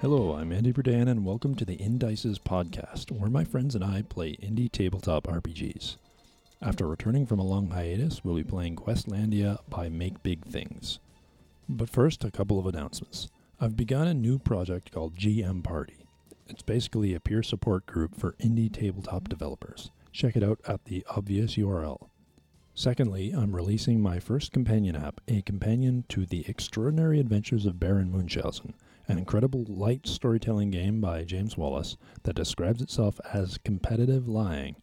Hello, I'm Andy Burdan, and welcome to the Indices podcast, where my friends and I play indie tabletop RPGs. After returning from a long hiatus, we'll be playing Questlandia by Make Big Things. But first, a couple of announcements. I've begun a new project called GM Party. It's basically a peer support group for indie tabletop developers. Check it out at the obvious URL. Secondly, I'm releasing my first companion app, a companion to The Extraordinary Adventures of Baron Munchausen, an incredible light storytelling game by James Wallis that describes itself as competitive lying.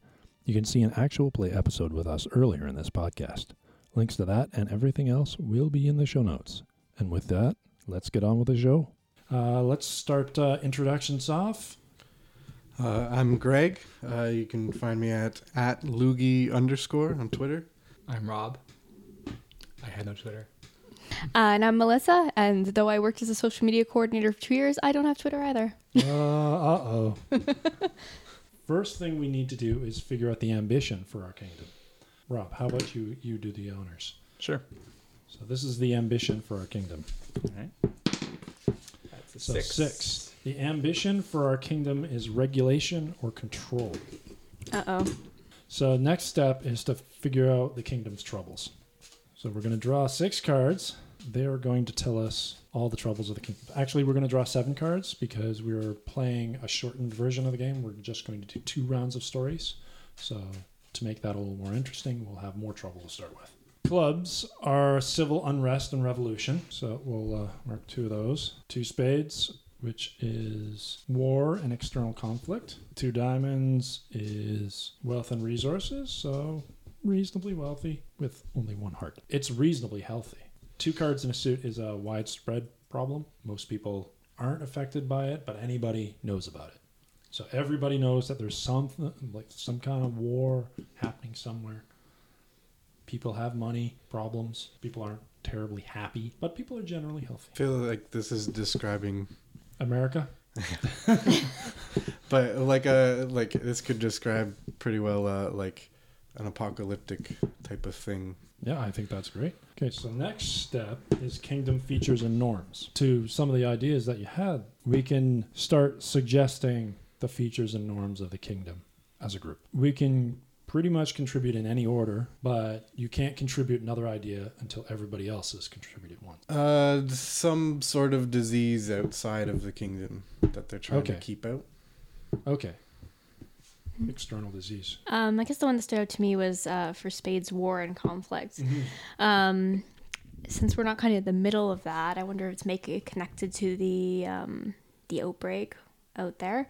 You can see an actual play episode with us earlier in this podcast. Links to that and everything else will be in the show notes. And with that, let's get on with the show. Uh, let's start uh, introductions off. Uh, I'm Greg. Uh, you can find me at at loogie underscore on Twitter. I'm Rob. I had no Twitter. Uh, and I'm Melissa, and though I worked as a social media coordinator for two years, I don't have Twitter either. Uh oh. First thing we need to do is figure out the ambition for our kingdom. Rob, how about you? You do the honors. Sure. So this is the ambition for our kingdom. All right. That's a So six. six. The ambition for our kingdom is regulation or control. Uh oh. So next step is to figure out the kingdom's troubles. So we're going to draw six cards. They are going to tell us all the troubles of the kingdom. Actually, we're going to draw seven cards because we're playing a shortened version of the game. We're just going to do two rounds of stories. So to make that a little more interesting, we'll have more trouble to start with. Clubs are civil unrest and revolution. So we'll uh, mark two of those. Two spades, which is war and external conflict. Two diamonds is wealth and resources, so reasonably wealthy with only one heart. It's reasonably healthy. Two cards in a suit is a widespread problem. Most people aren't affected by it, but anybody knows about it. So everybody knows that there's something like some kind of war happening somewhere. People have money, problems. People aren't terribly happy, but people are generally healthy. I feel like this is describing, America, but like a like this could describe pretty well uh, like an apocalyptic type of thing. Yeah, I think that's great. Okay, so next step is kingdom features and norms. To some of the ideas that you had, we can start suggesting the features and norms of the kingdom as a group. We can pretty much contribute in any order, but you can't contribute another idea until everybody else has contributed once. Uh, some sort of disease outside of the kingdom that they're trying Okay. to keep out. Okay. External disease. Um, I guess the one that stood out to me was uh, for Spades, war and conflict. Um, since we're not kind of in the middle of that, I wonder if it's make it connected to the um, the outbreak out there.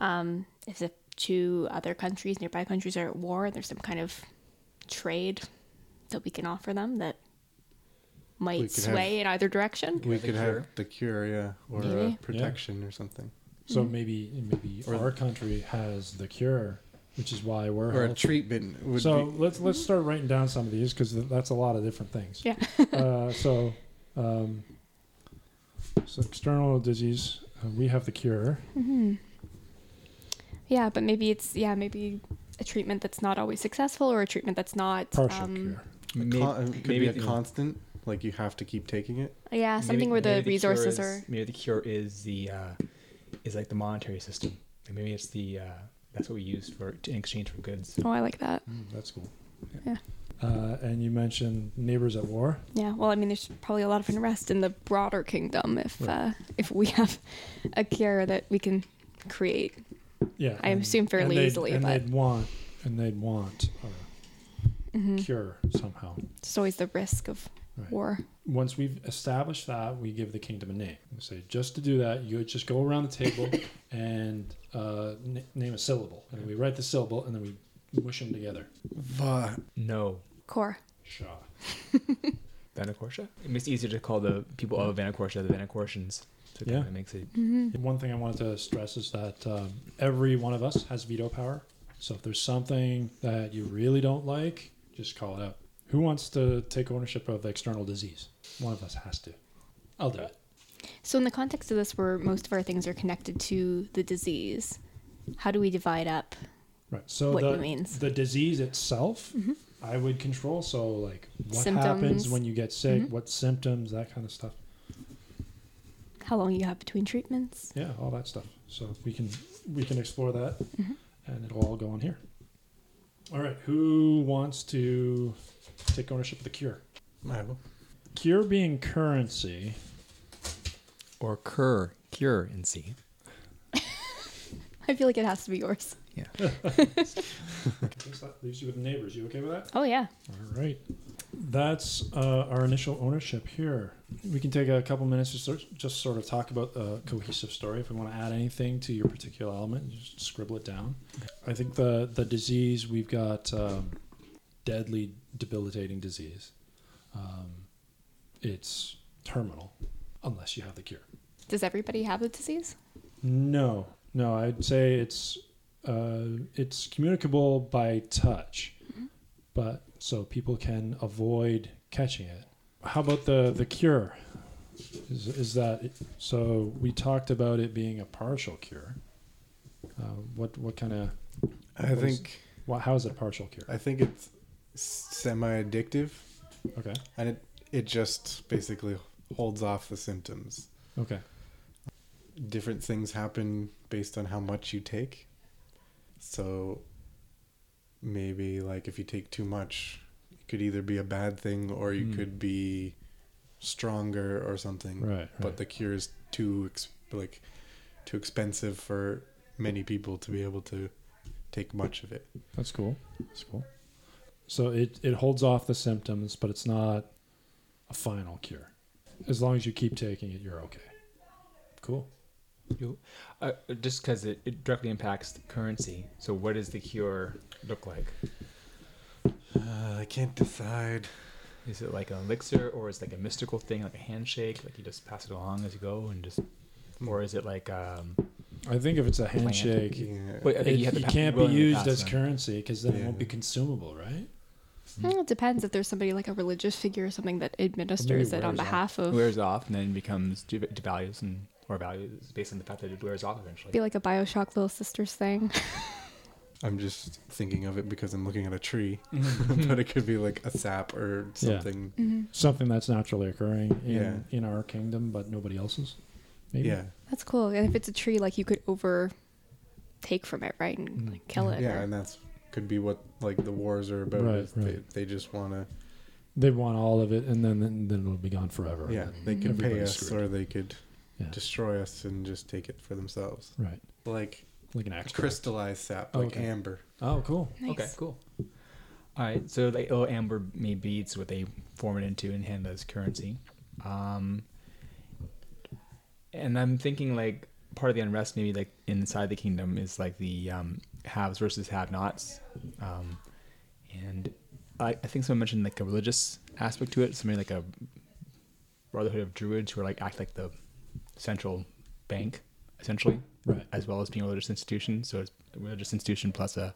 Um, if the two other countries, nearby countries, are at war, and there's some kind of trade that we can offer them that might could sway in either direction. We the could cure. have the cure, yeah, or uh, Maybe. protection or something, So maybe maybe Or- our country has the cure, which is why we're or a treatment would so be. let's let's start writing down some of these because that's a lot of different things. Yeah. uh, so, um, so external disease, uh, we have the cure. hmm Yeah, but maybe it's yeah maybe a treatment that's not always successful or a treatment that's not Partial um, cure. A Maybe, con- could maybe be a constant, like you have to keep taking it. yeah maybe- something where the maybe cure resources is- are Maybe the cure is the uh, is like the monetary system. Like maybe it's the uh, that's what we use for in exchange for goods. oh I like that Mm, that's cool. Yeah. Uh, and you mentioned neighbors at war. yeah well I mean there's probably a lot of unrest in the broader kingdom if Right. uh, if we have a cure that we can create Yeah, I assume fairly they'd- easily, and but- they'd want and they'd want a hmm cure somehow. it's always the risk of Right. war Once we've established that, we give the kingdom a name. We say just to do that, you just go around the table and uh, n- name a syllable, and then we write the syllable, and then we mush them together. Va. No, core Shaw. Vanacorsha. It makes it easier to call the people of Vanacorsha the Vanacortians. So Yeah. kinda makes it hmm One thing I wanted to stress is that um, every one of us has veto power. So if there's something that you really don't like, just call it out. Who wants to take ownership of the external disease? One of us has to. I'll do it. So in the context of this where most of our things are connected to the disease how do we divide up Right. So What the, you means. the disease itself, Mhm. I would control. So like what Symptoms. happens when you get sick, Mhm. what symptoms, that kind of stuff. how long you have between treatments. Yeah, all that stuff. So we can we can explore that, Mhm. and it'll all go on here. All right, who wants to take ownership of the cure? I will. Cure being currency. Or cur, cure in C. I feel like it has to be yours. Yeah. Guess that leaves you with neighbors. You okay with that? Oh yeah. All right. That's uh, our initial ownership here. We can take a couple minutes to sort, just sort of talk about the cohesive story. If we want to add anything to your particular element, just scribble it down. I think the the disease we've got um, deadly, debilitating disease. Um, it's terminal unless you have the cure. Does everybody have the disease? No, no. I'd say it's uh, it's communicable by touch, but so people can avoid catching it. How about the the cure? Is is that so? We talked about it being a partial cure. Uh, what what kind of I What is- think what? How is it a partial cure? I think it's semi-addictive, Okay, and it it just basically holds off the symptoms. okay, Different things happen based on how much you take. So maybe like if you take too much, it could either be a bad thing or you Mm. could be stronger or something. right, right. But the cure is too ex- like too expensive for many people to be able to take much of it. That's cool. That's cool. So it, it holds off the symptoms, but it's not a final cure. As long as you keep taking it, you're okay. Cool. You, uh, just because it, it directly impacts the currency. So what does the cure look like? Uh, I can't decide. Is it like an elixir, or is it like a mystical thing, like a handshake, like you just pass it along as you go, and just, or is it like um? I think if it's a handshake, Yeah. Wait, it, think you, have to pa- can't be used as them. currency because then it won't be consumable, right? Well, it depends if there's somebody like a religious figure or something that administers it on wears off. behalf of. wears off and then becomes de- devalues and or values based on the fact that it wears off eventually. Be like a Bioshock Little Sisters thing. I'm just thinking of it because I'm looking at a tree, but it could be like a sap or Yeah. something. hmm Something that's naturally occurring in, Yeah. in our kingdom, but nobody else's. Maybe. Yeah, That's cool. And if it's a tree, like you could over take from it, right, and Mm. like, kill it. yeah, or- and that's could be what like the wars are about. Right, is They, right. they just want to. They want all of it, and then then, then it'll be gone forever. Yeah, and they could pay us, screwed. or they could Yeah. destroy us and just take it for themselves. Right. Like Like an a extra. crystallized sap, Oh, like okay. amber. Oh, cool. Nice. Okay, cool. All right, so like little amber made beads, what they form it into and hand as currency. Um, and I'm thinking like part of the unrest, maybe like inside the kingdom, is like the um, haves versus have-nots. Um, and I, I think someone mentioned like a religious aspect to it, something like a brotherhood of druids who are like act like the central bank, essentially Right. as well as being a religious institution. So it's a religious institution plus a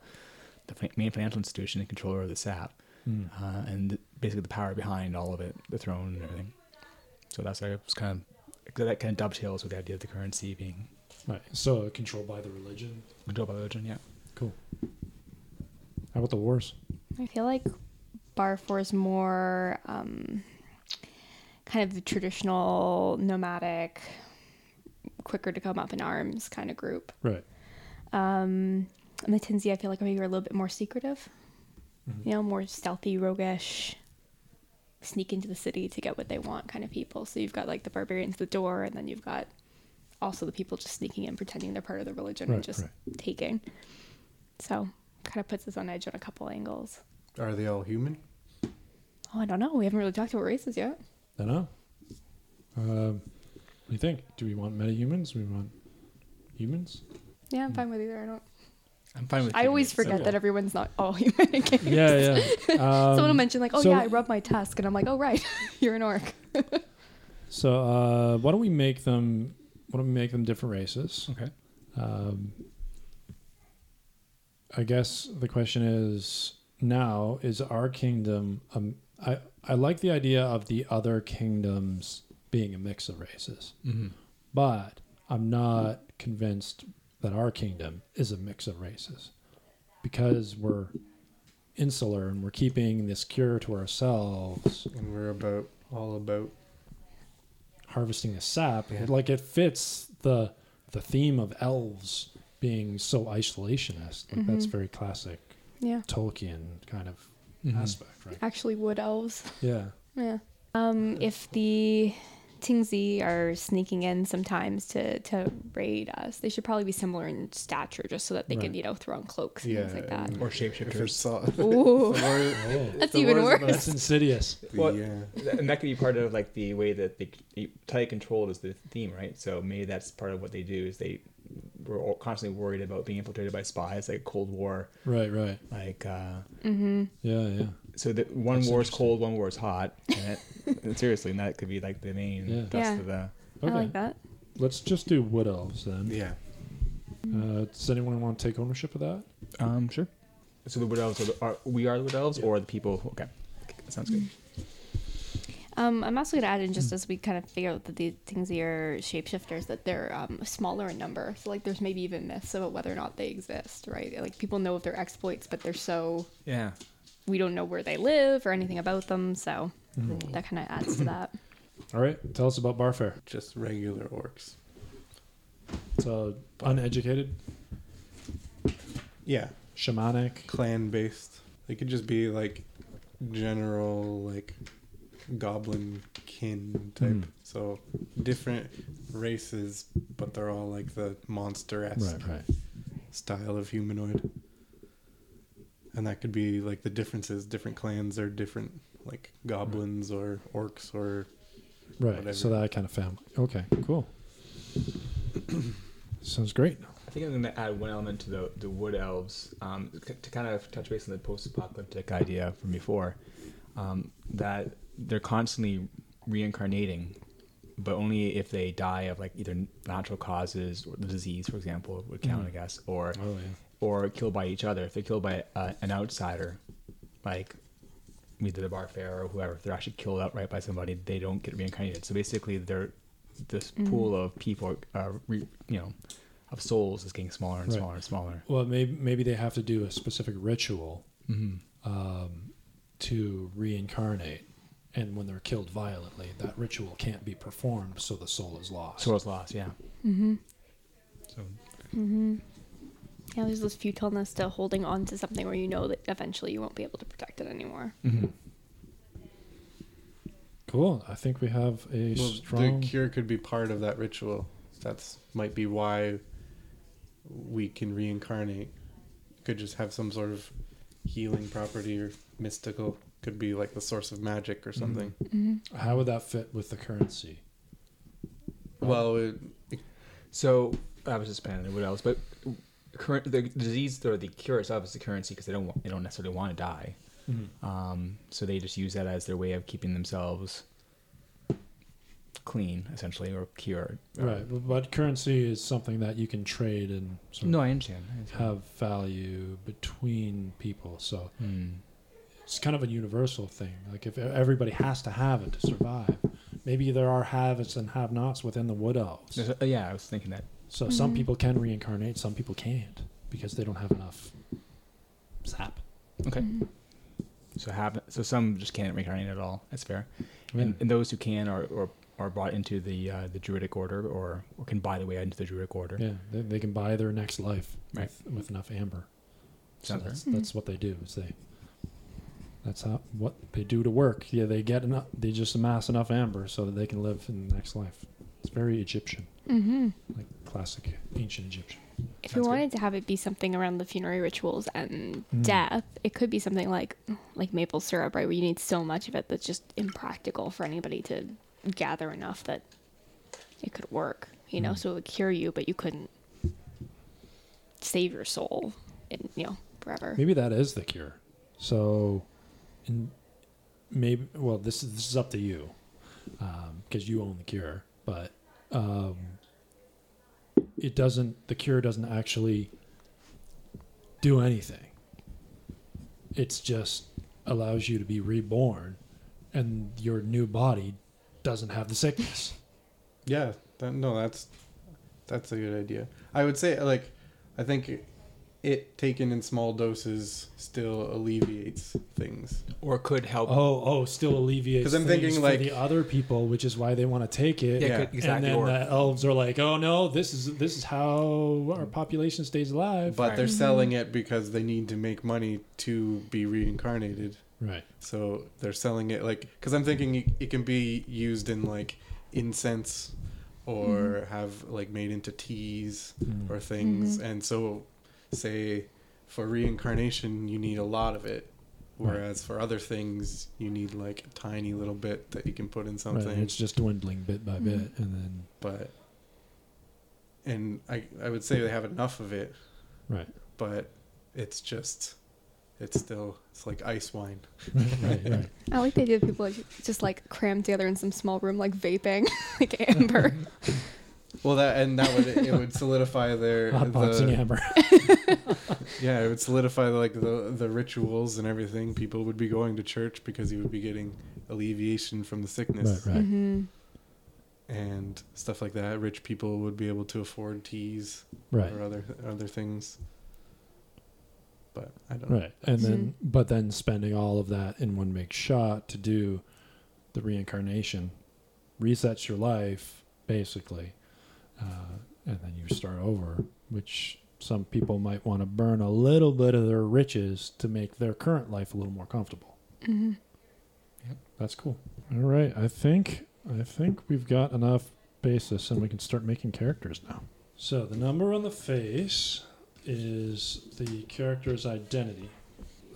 the main financial institution and controller of the SAP, Mm. uh, and basically the power behind all of it, the throne and everything. So that's like it's kind of that kind of dovetails with the idea of the currency being Right. So controlled by the religion. controlled by religion. Yeah. Cool. How about the wars? I feel like Barfor is more um, kind of the traditional nomadic, quicker to come up in arms kind of group. Right. Um, and the Tinsi, I feel like maybe are a little bit more secretive. Mhm. You know, more stealthy, roguish, sneak into the city to get what they want kind of people. So you've got like the barbarians at the door, and then you've got also the people just sneaking in, pretending they're part of the religion Right, and just right. taking. So kind of puts us on edge on a couple angles. Are they all human? Oh, I don't know. We haven't really talked about races yet. Don't know. Um, what do you think? Do we want metahumans? Do we want humans? Yeah, I'm fine with either. I don't. I'm fine with. I always it forget simple. that everyone's not all human in games. Yeah, yeah. Um, Someone will mention like, "Oh so- yeah, I rub my tusk," and I'm like, "Oh right, you're an orc." So uh, why don't we make them? Why don't we make them different races? Okay. Um, I guess the question is now: Is our kingdom? Um, I I like the idea of the other kingdoms being a mix of races, Mm-hmm. but I'm not convinced that our kingdom is a mix of races because we're insular and we're keeping this cure to ourselves. And we're about all about harvesting the sap. Yeah. Like it fits the the theme of elves being so isolationist. Like that's Mhm. very classic Yeah. Tolkien kind of Mhm. aspect, right? Actually, wood elves. Yeah. Yeah. Um, if the Tingzi are sneaking in sometimes to, to raid us, they should probably be similar in stature just so that they Right. can, you know, throw on cloaks and Yeah, things like that. and Or if shapeshifters. it's Ooh. the word- Oh, That's even worse. that's insidious. Well, yeah. And that could be part of like the way that they tight controlled is the theme, right? So maybe that's part of what they do is they were all constantly worried about being infiltrated by spies, like Cold War, Right, right. like uh, Mm-hmm. Yeah, yeah. So that one That's war is cold, one war is hot, and, it, and seriously, and that could be like the main Yeah. thrust Yeah. of the. Okay. I like that. Let's just do wood elves then. Yeah. Uh, does anyone want to take ownership of that? Um, sure. So the wood elves are, the, are we are the wood elves, or the people? Who, okay, that sounds good. Um, I'm also going to add in just as we kind of figure out that the Tingzi are shapeshifters, that they're um, smaller in number. So, like, there's maybe even myths about whether or not they exist, right? Like, people know of their exploits, but they're so. Yeah. We don't know where they live or anything about them. So, Mm-hmm. that kind of adds to that. All right. Tell us about Barfair. Just regular orcs. So uneducated, Yeah. shamanic. Clan based. They could just be like general like goblin kin type. Mm. So different races, but they're all like the monster esque Right, right. style of humanoid. And that could be like the differences. Different clans or different, like goblins or orcs or Right. So Whatever. that kind of family. Okay, cool. Sounds great. I think I'm going to add one element to the the wood elves um, to kind of touch base on the post-apocalyptic idea from before, um, that they're constantly reincarnating, but only if they die of like either natural causes or the disease, for example, would count, I guess, or Oh yeah. Or killed by each other. If they're killed by uh, an outsider, like either the barfare or whoever, if they're actually killed outright by somebody, they don't get reincarnated. So basically, they're this pool of people, uh, re, you know, of souls is getting smaller and Right. smaller and smaller. Well, maybe maybe they have to do a specific ritual Mm-hmm. um, to reincarnate, and when they're killed violently, that ritual can't be performed, so the soul is lost. Soul is lost, yeah. Mm-hmm. So Mm-hmm. Yeah, there's this futileness to holding on to something where you know that eventually you won't be able to protect it anymore. mm-hmm. cool. I think we have a well, strong. the cure could be part of that ritual. That's might be why we can reincarnate. Could just have some sort of healing property or mystical. Could be like the source of magic or something. Mm-hmm. How would that fit with the currency? Well, it, So I was just planning what else, but current the disease or the cure itself is the currency because they don't want, they don't necessarily want to die. Um, so they just use that as their way of keeping themselves clean, essentially, or cured. Right, but- but currency is something that you can trade and No, I understand. I understand. have value between people. So Hmm. it's kind of a universal thing. Like if everybody has to have it to survive, maybe there are haves and have-nots within the wood elves. There's yeah, I was thinking that. So some Mhm. people can reincarnate, some people can't because they don't have enough sap. Okay. Mm-hmm. So have so some just can't reincarnate at all. That's fair. Yeah. And, and those who can are or are brought into the uh, the druidic order or, or can buy the way into the druidic order. Yeah, they, they can buy their next life Right. with, with enough amber. So Sounds that's, fair. that's what they do. Is they that's how what they do to work. Yeah, they get enough. They just amass enough amber so that they can live in the next life. It's very Egyptian, Mm-hmm. like classic ancient Egyptian. If Sounds we good. wanted to have it be something around the funerary rituals and Mm. death, it could be something like like maple syrup, right? Where you need so much of it that's just impractical for anybody to gather enough that it could work. You know, Mm. so it would cure you, but you couldn't save your soul in you know forever. Maybe that is the cure. So, in maybe well, this is this is up to you because you own the cure, but um, it doesn't. The cure doesn't actually do anything. It's just allows you to be reborn, and your new body doesn't have the sickness. yeah, that, no, that's that's a good idea. I would say like, I think it taken in small doses still alleviates things. Or could help. Oh, oh, still alleviates. 'Cause I'm things thinking, for like- the other people, which is why they want to take it. yeah, yeah. could, exactly. And then or, the elves are like, "Oh no, this is this is how our population stays alive." But they're Right. Mm-hmm. selling it because they need to make money to be reincarnated. right. So they're selling it like because I'm thinking it- it can be used in like incense or mm-hmm. have like made into teas Mm. or things. Mm-hmm. And so, say for reincarnation, you need a lot of it. Right. Whereas for other things, you need like a tiny little bit that you can put in Right, something. It's just dwindling bit by bit, mm-hmm. and then But, and I, I would say they have enough of it, right, but it's just, it's still, it's like ice wine. right, right. I like the idea of people like, just like crammed together in some small room, like vaping, like amber. Well, that and that would it would solidify their Hotboxing the, amber. yeah, it would solidify like the the rituals and everything. People would be going to church because you would be getting alleviation from the sickness Right, right. hmm and stuff like that. Rich people would be able to afford teas Right. or other other things. But I don't know. Right. And then, but then spending all of that in one big shot to do the reincarnation resets your life, basically. Uh, and then you start over, which some people might want to burn a little bit of their riches to make their current life a little more comfortable. hmm That's cool. All right. I think, I think we've got enough basis and we can start making characters now. So the number on the face is the character's identity.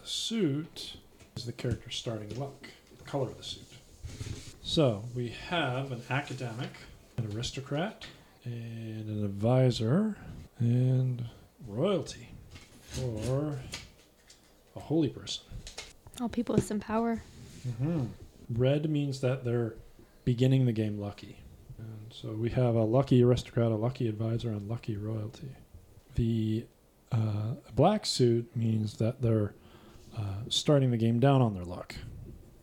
The suit is the character's starting luck, the color of the suit. So we have an academic, an aristocrat, and an advisor, and royalty for a holy person. All people with some power. Mm-hmm. Red means that they're beginning the game lucky. And so we have a lucky aristocrat, a lucky advisor, and lucky royalty. The uh, black suit means that they're uh, starting the game down on their luck.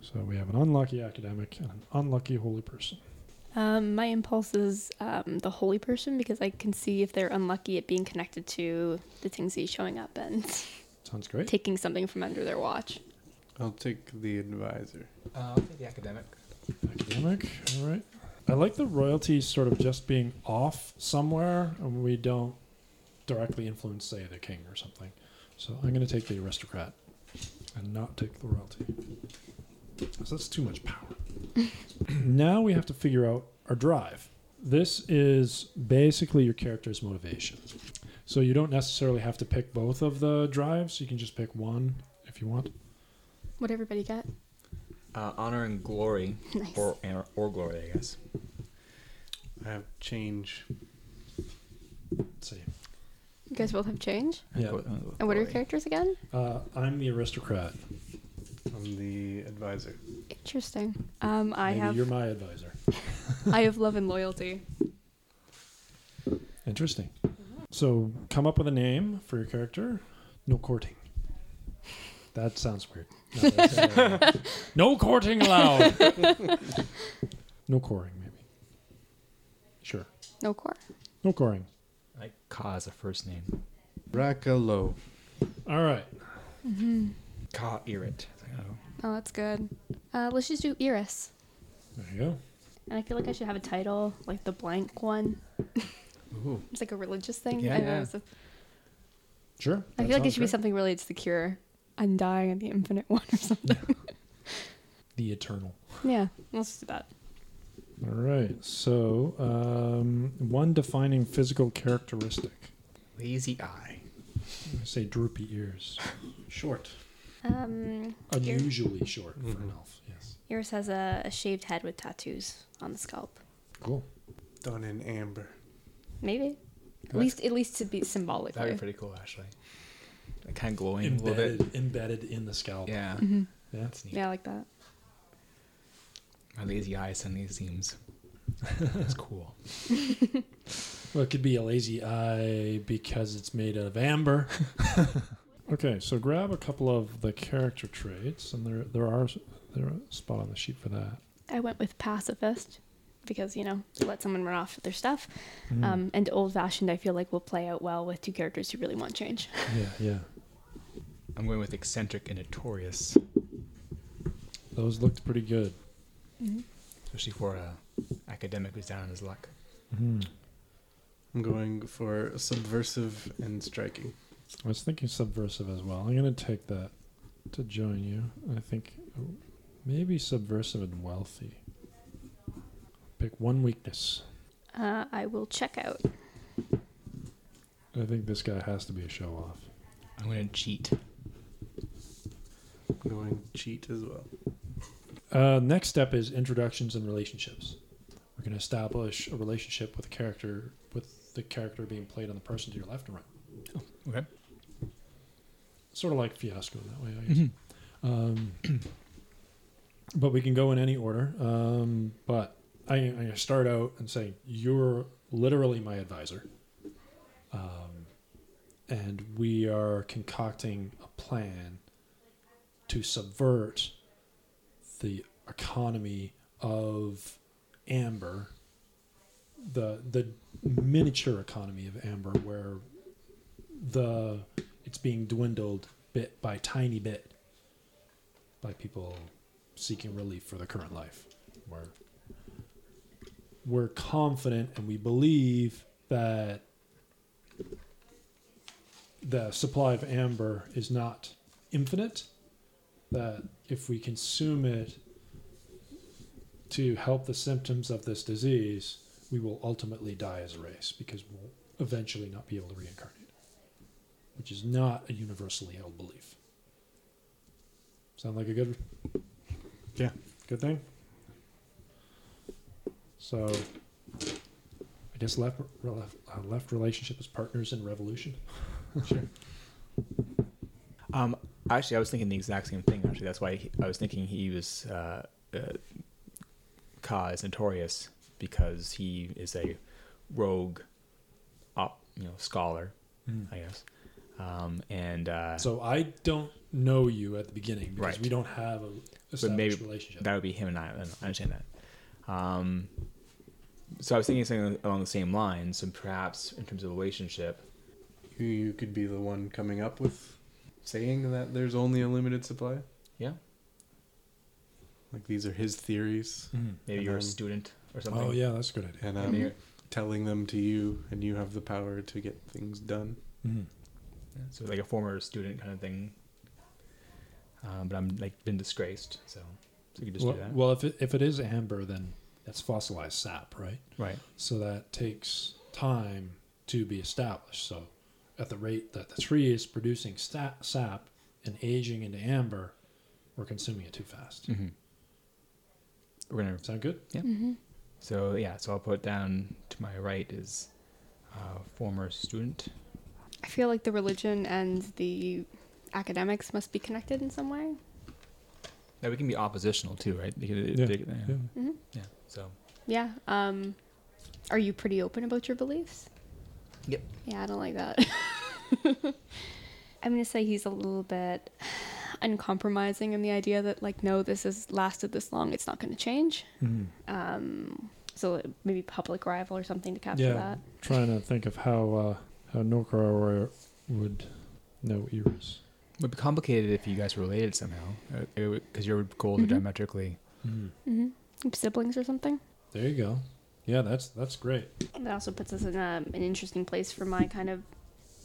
So we have an unlucky academic and an unlucky holy person. Um, my impulse is um, the holy person because I can see if they're unlucky at being connected to the things he's showing up and Sounds great. taking something from under their watch. I'll take the advisor. uh, I'll take the academic. Academic, all right. I like the royalty sort of just being off somewhere, and we don't directly influence, say, the king or something. So I'm going to take the aristocrat and not take the royalty. So that's too much power. now we have to figure out our drive. This is basically your character's motivation. So you don't necessarily have to pick both of the drives. You can just pick one if you want. What everybody get? Uh, honor and glory, Nice. or, or or glory, I guess. I have change. Let's see. You guys both have change. Yeah. Go- with And what are your characters again? Uh, I'm the aristocrat. I'm the advisor. Interesting. Um, I Maybe have you're my advisor. I have love and loyalty. Interesting. So come up with a name for your character. No courting. That sounds weird. No, that's, uh, no courting allowed. no coring, maybe. Sure. No core. No coring. I like Ka as a first name. Rakalo. All right. Ka Irit. Oh. Oh, that's good. Uh, let's just do Iris. There you go. And I feel like I should have a title, like the blank one. Ooh. It's like a religious thing. Yeah, I, know yeah. it's a- Sure. I feel like it sounds should be something related to the cure, undying, and the infinite one or something. The eternal. yeah, let's do that. All right. So um, one defining physical characteristic. Lazy eye. I say droopy ears. Short. Um, Ir- Unusually short for an Mhm. elf. Yes. Yours has a, a shaved head with tattoos on the scalp. Cool. Done in amber. Maybe. At That's- least, at least to be symbolic. That'd be pretty cool, actually. Like, kind of glowing a little bit. Embedded, embedded in the scalp. Yeah, hmm Yeah. that's neat. Yeah, I like that. My lazy eye suddenly seems. That's cool. Well, it could be a lazy eye because it's made out of amber. okay, so grab a couple of the character traits, and there there are there are a spot on the sheet for that. I went with pacifist. because you know let someone run off with their stuff. Mm. Um, and old fashioned, I feel like will play out well with two characters who really want change. yeah, yeah. I'm going with eccentric and notorious, Those looked pretty good. especially for a academic who's down on his luck. Mhm. I'm going for subversive and striking. I was thinking subversive as well. I'm gonna take that to join you. I think oh, maybe subversive and wealthy. Pick one weakness. Uh, I will check out. I think this guy has to be a show off. I'm going to cheat. I'm going to cheat as well. Uh, next step is introductions and relationships. We're going to establish a relationship with a character, with the character being played on the person to your left and right. Okay. Sort of like Fiasco in that way, I guess. Um, but we can go in any order. Um, but I, to start out and say, You're literally my advisor. Um, and we are concocting a plan to subvert the economy of Amber, the the miniature economy of Amber, where the it's being dwindled bit by tiny bit by people seeking relief for their current life. We're we're confident and we believe that the supply of amber is not infinite. That if we consume it to help the symptoms of this disease, we will ultimately die as a race because we'll eventually not be able to reincarnate, which is not a universally held belief. Sound like a good, Yeah. good thing. So, I guess left left, uh, left relationship is partners in revolution. Sure. Um, actually, I was thinking the exact same thing. Actually, that's why he, I was thinking he was uh, uh, Ka is notorious because he is a rogue, op, you know, scholar, I guess. Um, and uh, So I don't know you at the beginning because Right. we don't have a but established maybe relationship. that would be him and I. I understand that. Um, so I was thinking something along the same lines. and perhaps in terms of relationship, You, you could be the one coming up with saying that there's only a limited supply. yeah, Like these are his theories, maybe And you're a student or something. oh yeah, that's a good idea. and And I'm you're- telling them to you, and you have the power to get things done. Mhm. Yeah, so like a former student kind of thing. Um, but I'm like been disgraced, so so you could just Well, do that. well, if it, if it is amber, then that's fossilized sap, right? right. So that takes time to be established. So, at the rate that the tree is producing sta- sap and aging into amber, we're consuming it too fast. Mm-hmm. We're gonna. Sound good? Mm-hmm. So yeah. So I'll put down to my right is uh, former student. I feel like the religion and the academics must be connected in some way. Yeah, we can be oppositional too, right? They Yeah, they could- yeah. Yeah. hmm yeah. So Yeah. Um, are you pretty open about your beliefs? Yep. Yeah, I don't like that. I'm gonna say he's a little bit uncompromising in the idea that like, no, this has lasted this long, it's not gonna change. Mhm. Um, so maybe public rival or something to capture Yeah. that. Trying to think of how uh, how Nokara would know Iris. it would be complicated if you guys were related somehow, because your goals Mhm. are diametrically. hmm Siblings or something. There you go. Yeah, that's that's great. That also puts us in a, an interesting place for my kind of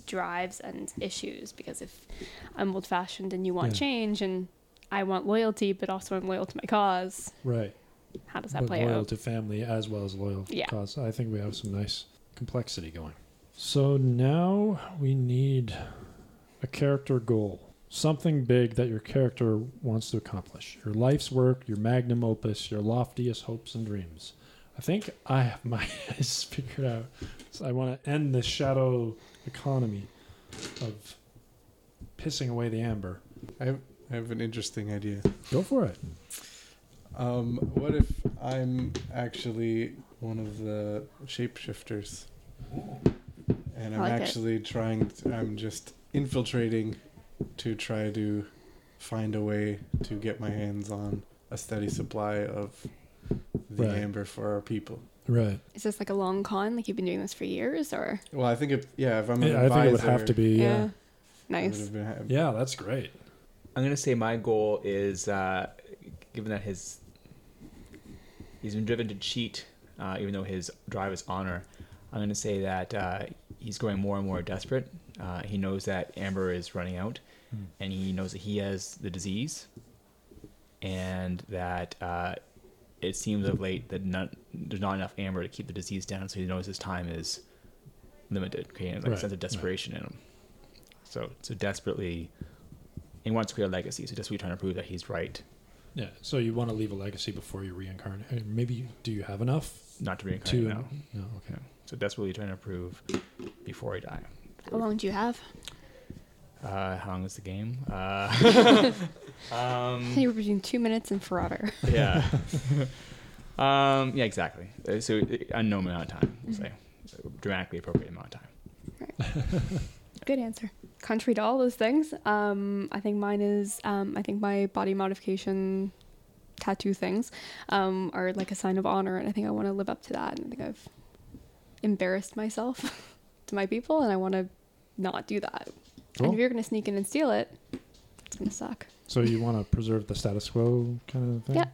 drives and issues because if I'm old fashioned and you want Yeah. change and I want loyalty but also I'm loyal to my cause, Right. how does that but play loyal out? Loyal to family as well as loyal to Yeah. cause. I think we have some nice complexity going. So now we need a character goal. Something big that your character wants to accomplish. Your life's work, your magnum opus, your loftiest hopes and dreams. I think I have my eyes figured out. So I want to end the shadow economy of pissing away the amber. I have, I have an interesting idea. Go for it. Um, what if I'm actually one of the shapeshifters? And I'm I like it. actually trying, to, I'm just infiltrating to try to find a way to get my hands on a steady supply of the Right. amber for our people. Right. Is this like a long con? Like you've been doing this for years, or Well, I think if yeah, if I'm an Yeah, I think it would have to be. Yeah. I would nice. been Yeah, that's great. I'm gonna say my goal is, uh, given that his he's been driven to cheat, uh, even though his drive is honor. I'm gonna say that uh, he's growing more and more desperate. Uh, he knows that Amber is running out, Hmm. and he knows that he has the disease, and that uh, it seems of late that not, there's not enough Amber to keep the disease down. So he knows his time is limited, creating like Right, a sense of right. desperation in him. So so desperately he wants to create a legacy. So desperately trying to prove that he's right, Yeah. So you want to leave a legacy before you reincarnate. Maybe do you have enough not to to? reincarnate now. No. Okay. So desperately trying to prove before he die. How long do you have? Uh, how long is the game? Uh, um, You were between two minutes and forever. yeah. um, yeah, exactly. Uh, So uh, unknown amount of time. We'll say dramatically appropriate amount of time. Good answer. Contrary to all those things, um, I think mine is. Um, I think my body modification tattoo things um, are like a sign of honor, and I think I want to live up to that. And I think I've embarrassed myself to my people, and I want to not do that. And if you're gonna sneak in and steal it, it's gonna suck. So you want to preserve the status quo kind of thing? Yeah.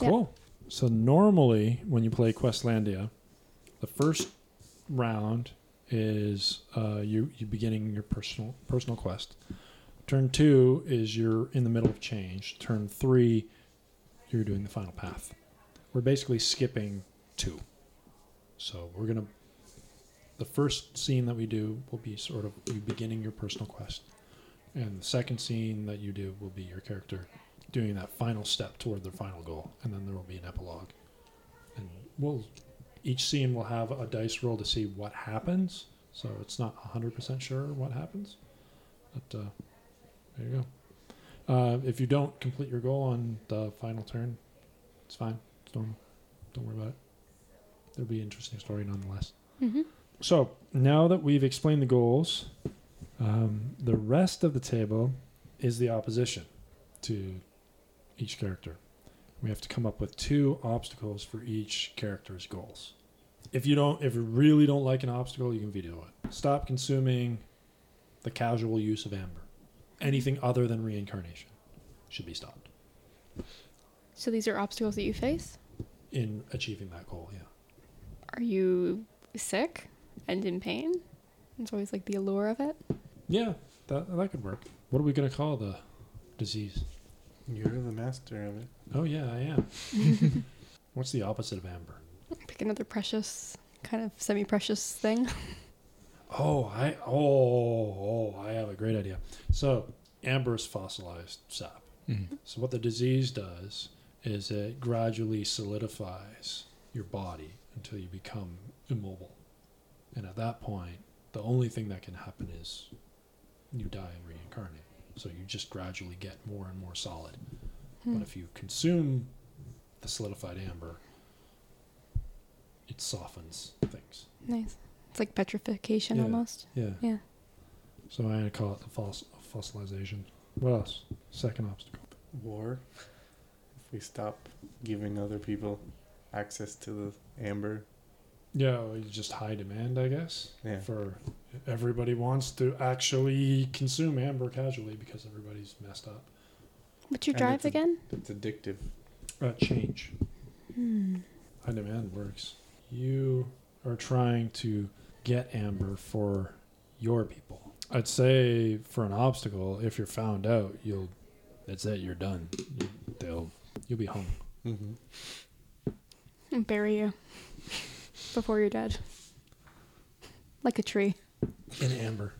Yeah. Cool. So normally when you play Questlandia, the first round is uh, you you beginning your personal personal quest. Turn two is you're in the middle of change. Turn three, you're doing the final path. We're basically skipping two. So we're gonna. The first scene that we do will be sort of you beginning your personal quest. And the second scene that you do will be your character doing that final step toward their final goal, and then there will be an epilogue. And we'll each scene will have a dice roll to see what happens, so it's not hundred percent sure what happens. But uh, there you go. Uh, if you don't complete your goal on the final turn, it's fine. It's normal. Don't worry about it. It'll be an interesting story nonetheless. Mm-hmm. So now that we've explained the goals, um, the rest of the table is the opposition to each character. We have to come up with two obstacles for each character's goals. If you don't, if you really don't like an obstacle, you can veto it. Stop consuming the casual use of amber. Anything other than reincarnation should be stopped So these are obstacles that you face. in achieving that goal. Yeah. Are you sick and in pain? It's always like the allure of it. Yeah, that that could work. What are we gonna call the disease? You're the master of it. Oh yeah, I am. What's the opposite of amber? Pick another precious, kind of semi-precious thing. Oh, I oh oh I have a great idea. So amber is fossilized sap. Mm-hmm. So what the disease does is it gradually solidifies your body until you become immobile, and at that point, the only thing that can happen is you die and reincarnate. So you just gradually get more and more solid. Hmm. But if you consume the solidified amber, it softens things. Nice. It's like petrification Yeah. almost. Yeah. Yeah. So I'm gonna call it the foss- fossilization. What else? Second obstacle. War. If we stop giving other people access to the amber, Yeah, well, you just high demand, I guess. yeah, For everybody wants to actually consume amber casually because everybody's messed up. What's your drive it's a- again? it's addictive. Uh, change. Hmm. High demand works. You are trying to get amber for your people. I'd say for an obstacle, if you're found out, you'll. That's it. You're done. You, they'll. You'll be hung. Mm-hmm. And bury you before you're dead. Like a tree. In amber.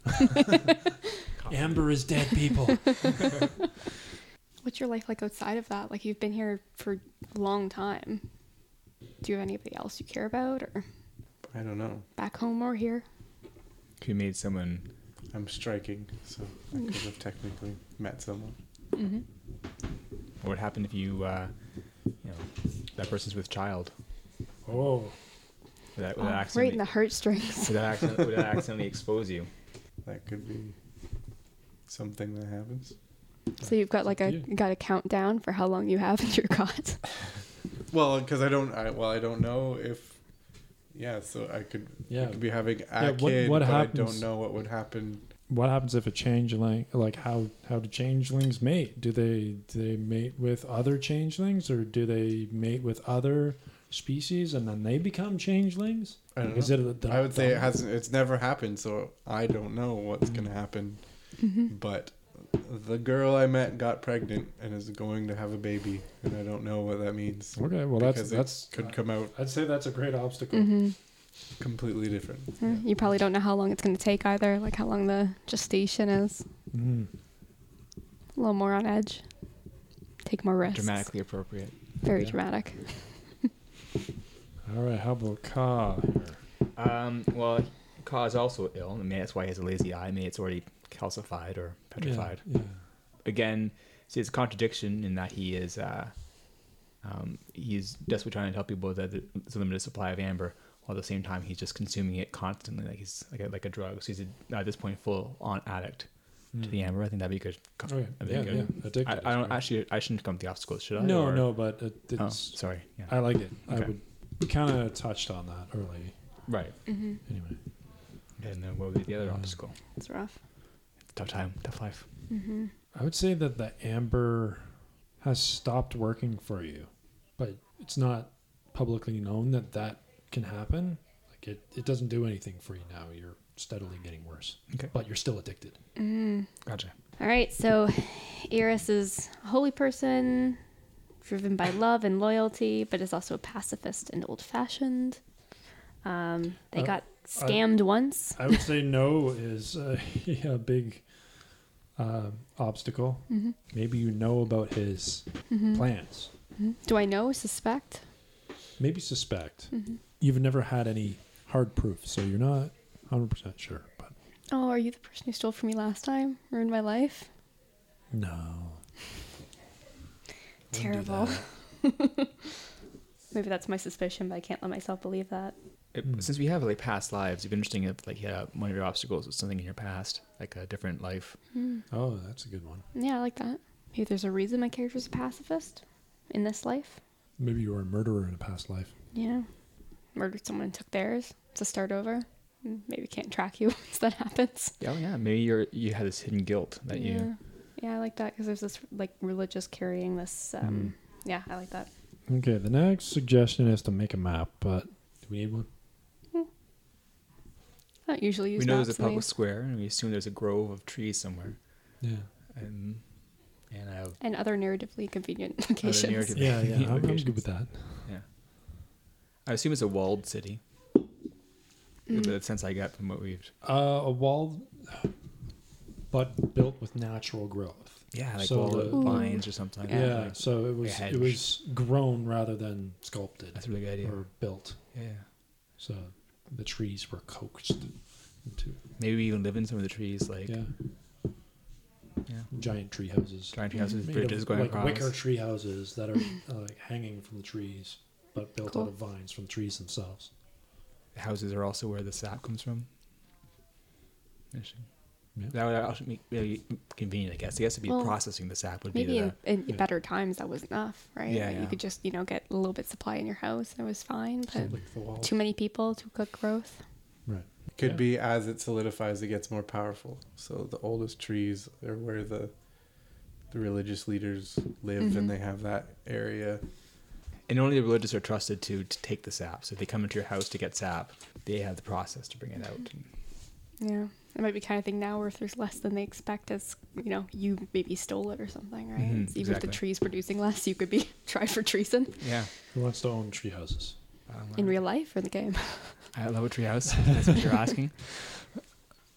amber is dead people. What's your life like outside of that? Like you've been here for a long time. Do you have anybody else you care about or I don't know. back home or here? You made someone? I'm striking, so I could have technically met someone. Mm-hmm. What would happen if you, uh, you know, that person's with child? Oh. Would that, would that Oh, right in the heartstrings. would that accident, would that accidentally expose you? That could be something that happens. So you've got like a Yeah. you got a countdown for how long you have in your cot. Well, because I don't. I, well, I don't know if. Yeah, so I could. Yeah. I could be having a Yeah, what- kid, what but I don't know what would happen. What happens if a changeling, like how how do changelings mate? Do they do they mate with other changelings, or do they mate with other species and then they become changelings? I don't Is know. it? A, I would say it hasn't. It's never happened, so I don't know what's gonna happen. But the girl I met got pregnant and is going to have a baby, and I don't know what that means. Okay, well that's it that's could come out I'd say that's a great obstacle. hmm completely different. You probably don't know how long it's going to take either, like how long the gestation is. Mm. A little more on edge. Take more risks. Dramatically appropriate. Very Yeah. dramatic. All right, how about Ka? here? Um, well, Ka is also ill. I mean, that's why he has a lazy eye. Maybe it's already calcified or petrified. Yeah, Again, see, it's a contradiction in that he is uh, um, he's desperately trying to tell people that there's a limited supply of amber, while at the same time he's just consuming it constantly, like he's like a, like a drug. So he's a, at this point full on addict yeah. to the amber. I think that'd be good. Oh, yeah, that'd be yeah, good. yeah. Addicted I, I don't actually. I shouldn't come to the obstacles, should I? No, Or- no, but it, Oh, it's. sorry. Yeah. I like it. I Okay. would. We kind of touched on that early. right. Mm-hmm. Anyway. And then what would be the other Um, obstacle? It's rough. Tough time, tough life. Mm-hmm. I would say that the amber has stopped working for you, but it's not publicly known that that can happen. Like it, it doesn't do anything for you now. You're steadily getting worse, Okay. but you're still addicted. Mm. Gotcha. All right, so Iris is a holy person, driven by love and loyalty, but is also a pacifist and old fashioned. Um, they Uh, got scammed once. I would say no is a, a big uh, obstacle. Mm-hmm. Maybe you know about his Mm-hmm. plans. Do I know, suspect? Maybe suspect. Mm-hmm. You've never had any hard proof, so you're not 100% sure. But Oh, are you the person who stole from me last time? Ruined my life? no. Wouldn't do Terrible. that. Maybe that's my suspicion, but I can't let myself believe that. It, Hmm. Since we have like past lives, it'd be interesting if like yeah, one of your obstacles was something in your past, like a different life. Hmm. Oh, that's a good one. Yeah, I like that. Maybe there's a reason my character's a pacifist in this life. Maybe you were a murderer in a past life. Yeah. Murdered someone and took theirs to start over. Mm, Maybe can't track you once that happens. Yeah, oh, yeah. Maybe you're you had this hidden guilt that yeah. you. Yeah, I like that because there's this like religious carrying this. Um, Yeah, I like that. Okay, the next suggestion is to make a map, but do we need one? I don't usually use We know there's a public these. square, and we assume there's a grove of trees somewhere, Yeah. and and I have and other narratively convenient other locations. narrative Yeah, yeah. I'm, I'm good with that. Yeah, I assume it's a walled city. Mm. The sense I get from what we've. Uh, a wall, but built with natural growth. Yeah, like So wall the- of vines or something. like Yeah, that, like- so it was it was grown rather than sculpted that's a really good idea. or built. Yeah, So the trees were coaxed into maybe we even live in some of the trees, like yeah yeah, giant tree houses. giant tree houses, bridges of, going like across. wicker tree houses that are uh, like hanging from the trees, but built Cool. out of vines from the trees themselves. The houses are also where the sap comes from. Interesting. Yeah. That would also be really convenient, I guess. I guess to be Well, processing the sap would Maybe be in, the, in yeah. better times that was enough, right? Yeah, yeah. You could just you know get a little bit supply in your house and it was fine. But like too many people, too quick growth. Right. Could Yeah. be as it solidifies, it gets more powerful. So the oldest trees are where the the religious leaders live, Mhm. and they have that area. and only the religious are trusted to, to take the sap. So if they come into your house to get sap, they have the process to bring it out. Yeah, it might be kind of thing now where if there's less than they expect, as you know, you maybe stole it or something, right? Mhm, Even if exactly. the tree's producing less, you could be tried for treason yeah, Who wants to own tree houses? in real life or in the game. I love a treehouse. That's what you're asking.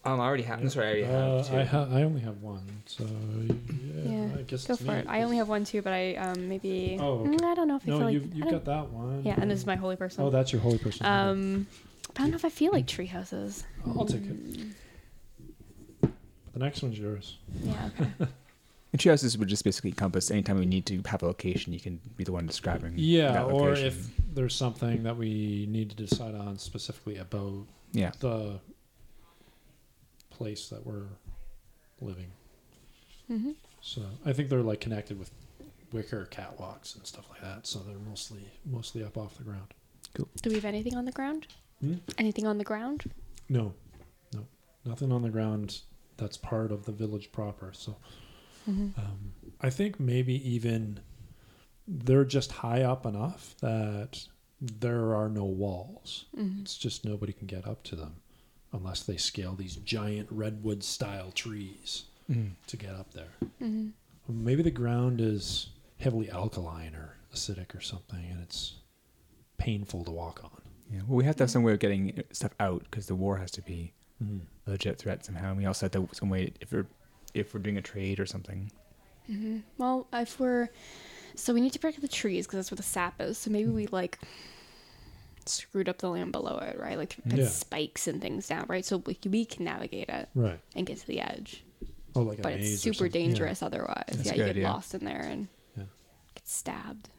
Um, I already have. I'm sorry, I already Uh, have two. I ha- I only have one, so yeah, Yeah, I guess Go it's for me, it. I only have one too, but I um maybe Oh, okay. Mm, I don't know if I No, feel like you've I you've got that one. yeah, and this is my holy person. Oh, that's your holy person. um, I don't know if I feel like tree houses. I'll take it. The next one's yours. Yeah, okay. And treehouses would just basically encompass anytime we need to have a location, you can be the one describing. Yeah, that or location. if there's something that we need to decide on specifically about yeah, the place that we're living. Mm-hmm. So I think they're like connected with wicker catwalks and stuff like that. So they're mostly mostly up off the ground. Cool. Do we have anything on the ground? Hmm? Anything on the ground? No, no, nothing on the ground. That's part of the village proper. So Mm-hmm. um, I think maybe even they're just high up enough that there are no walls. Mm-hmm. It's just nobody can get up to them unless they scale these giant redwood style trees Mm. to get up there. Mm-hmm. Maybe the ground is heavily alkaline or acidic or something, and it's painful to walk on. Yeah. Well, we have to have some way of getting stuff out because the war has to be Mm. A legit threat somehow. And we also have to some way if we're if we're doing a trade or something. Mm-hmm. Well, if we're so we need to protect the trees because that's where the sap is. So maybe we like screwed up the land below it, right? Like put Yeah. spikes and things down, right? So we, we can navigate it Right. and get to the edge. Oh, like a But maze it's or super something. Yeah. dangerous otherwise. That's yeah, you get idea. lost in there and Yeah. get stabbed.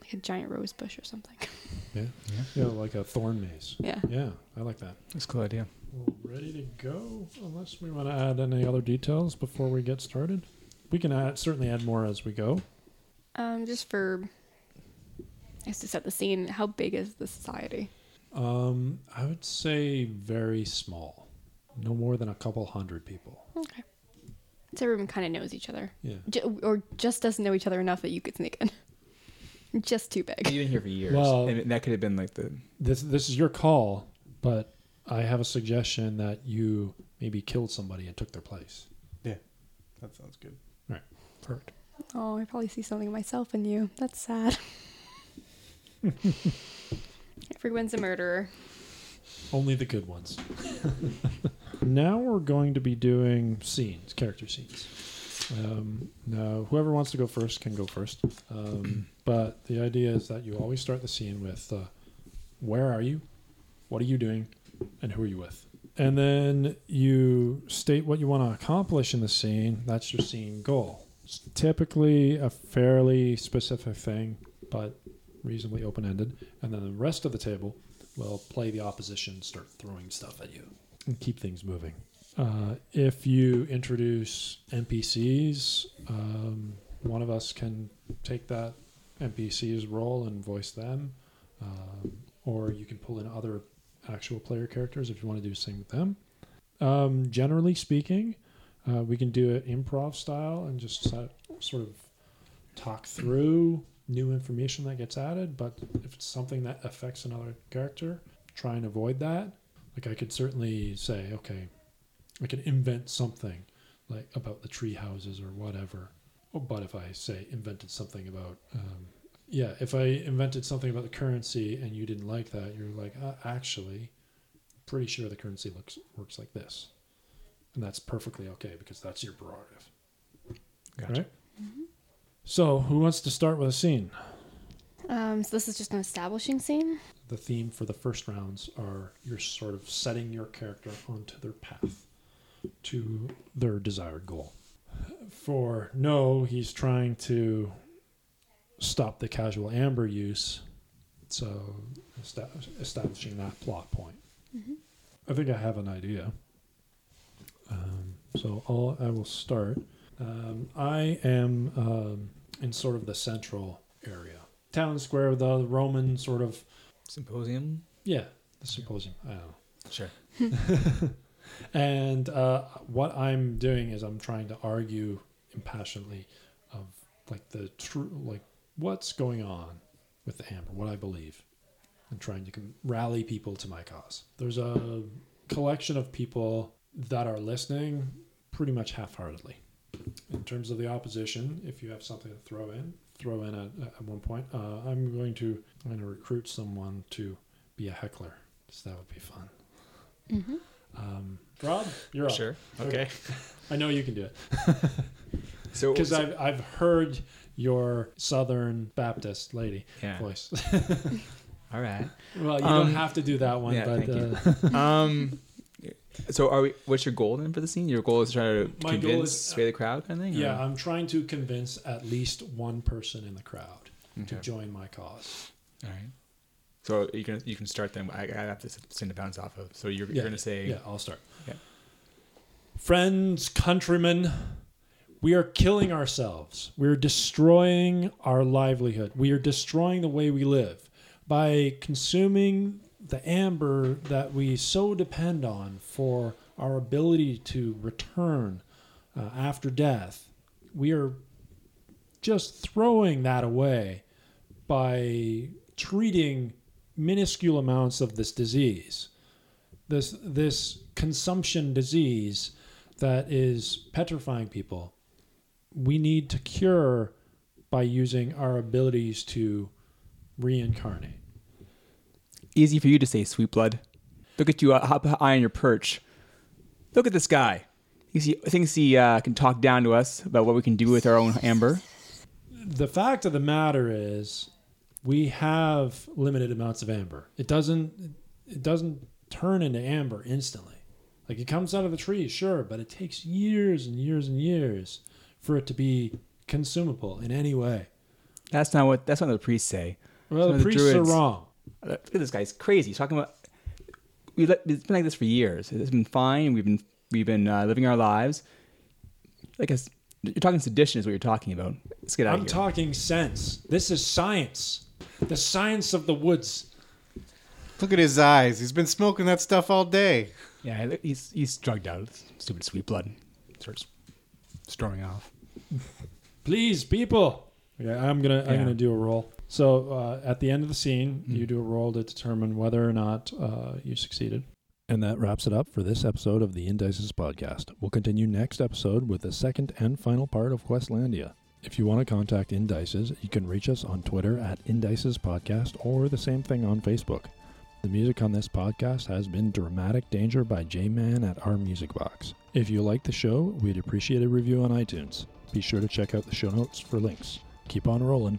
Like a giant rose bush or something. Yeah. Yeah. Yeah, like a thorn maze. yeah. Yeah, I like that. That's a cool idea. Well, ready to go? Unless we want to add any other details before we get started, we can add certainly add more as we go. Um, just for just to set the scene, how big is the society? Um, I would say very small, no more than a couple hundred people. Okay. So everyone kind of knows each other, Yeah. J- or just doesn't know each other enough that you could sneak in. just too big. You've been here for years, Well- and that could have been like the This this is your call, but I have a suggestion that you maybe killed somebody and took their place. Yeah, that sounds good. All right, perfect. Oh, I probably see something of myself in you. That's sad. Everyone's a murderer. Only the good ones. now we're going to be doing scenes, character scenes. Um, now, whoever wants to go first can go first. Um, but the idea is that you always start the scene with uh, where are you, what are you doing, and who are you with. And then you state what you want to accomplish in the scene. That's your scene goal. It's typically a fairly specific thing, but reasonably open ended. And then the rest of the table will play the opposition, start throwing stuff at you, and keep things moving. Uh, if you introduce NPCs, um, one of us can take that NPC's role and voice them, um, or you can pull in other actual player characters if you want to do the same with them. Um, generally speaking, uh, we can do it improv style and just so- sort of talk through new information that gets added. But if it's something that affects another character, try and avoid that. Like I could certainly say, okay, I could invent something like about the tree houses or whatever. But if I say invented something about, um, yeah, if I invented something about the currency and you didn't like that, you're like, uh, actually, pretty sure the currency looks works like this, and that's perfectly okay because that's your prerogative. Gotcha. Right. So, who wants to start with a scene? Um, so this is just an establishing scene. The theme for the first rounds are you're sort of setting your character onto their path to their desired goal. For no, he's trying to stop the casual amber use, so esta- establishing that plot point. I think I have an idea. Um, so I'll, I will start. Um, I am um, in sort of the central area, town square, the Roman sort of Symposium. yeah, the symposium. I don't know. Sure. And uh, what I'm doing is I'm trying to argue impassionately of like the true like what's going on with the amber, what I believe, and trying to com- rally people to my cause. There's a collection of people that are listening pretty much half-heartedly. In terms of the opposition, if you have something to throw in, throw in at, at one point. Uh, I'm going to I'm going to recruit someone to be a heckler, so that would be fun. Mm-hmm. Um, Rob, you're up. Sure. Okay. Okay. I know you can do it So because so- I've I've heard your Southern Baptist lady yeah. voice. All right. well, you Um, don't have to do that one, yeah, but thank uh, um. So are we? What's your goal then for the scene? Your goal is to try to My convince, is- sway the crowd, kind of thing. or- yeah, I'm trying to convince at least one person in the crowd Okay. to join my cause. All right. So you can you can start then. I, I have to send to bounce off of. So you're, Yeah, you're gonna say Yeah, I'll start. Yeah. Friends, countrymen, we are killing ourselves. We're destroying our livelihood. We are destroying the way we live by consuming the amber that we so depend on for our ability to return uh, after death. We are just throwing that away by treating minuscule amounts of this disease. This this consumption disease that is petrifying people. We need to cure by using our abilities to reincarnate. Easy for you to say, sweet blood. Look at you uh, up high on your perch. Look at this guy. He, thinks he uh, can talk down to us about what we can do with our own amber. The fact of the matter is we have limited amounts of amber. It doesn't it doesn't turn into amber instantly. Like it comes out of the tree, sure, but it takes years and years and years for it to be consumable in any way. That's not what. That's not what the priests say. Well, Some the of the priests are wrong. Uh, Look at this guy. He's crazy. He's talking about. We let, it's been like this for years. It's been fine. We've been we've been uh, living our lives. Like a, you're talking sedition is what you're talking about. Let's get out of here. I'm of here. talking sense. This is science. The science of the woods. Look at his eyes. He's been smoking that stuff all day. yeah, he's he's drugged out. Stupid sweet blood. Starts storming off. Please, people. Okay, I'm gonna I'm Yeah. gonna do a roll. So uh, at the end of the scene, Mm. you do a roll to determine whether or not uh, you succeeded. And that wraps it up for this episode of the Indices podcast. We'll continue next episode with the second and final part of Questlandia. If you want to contact Indices, you can reach us on Twitter at Indices Podcast or the same thing on Facebook. The music on this podcast has been Dramatic Danger by J Man at Our Music Box. If you like the show, we'd appreciate a review on iTunes. Be sure to check out the show notes for links. Keep on rolling.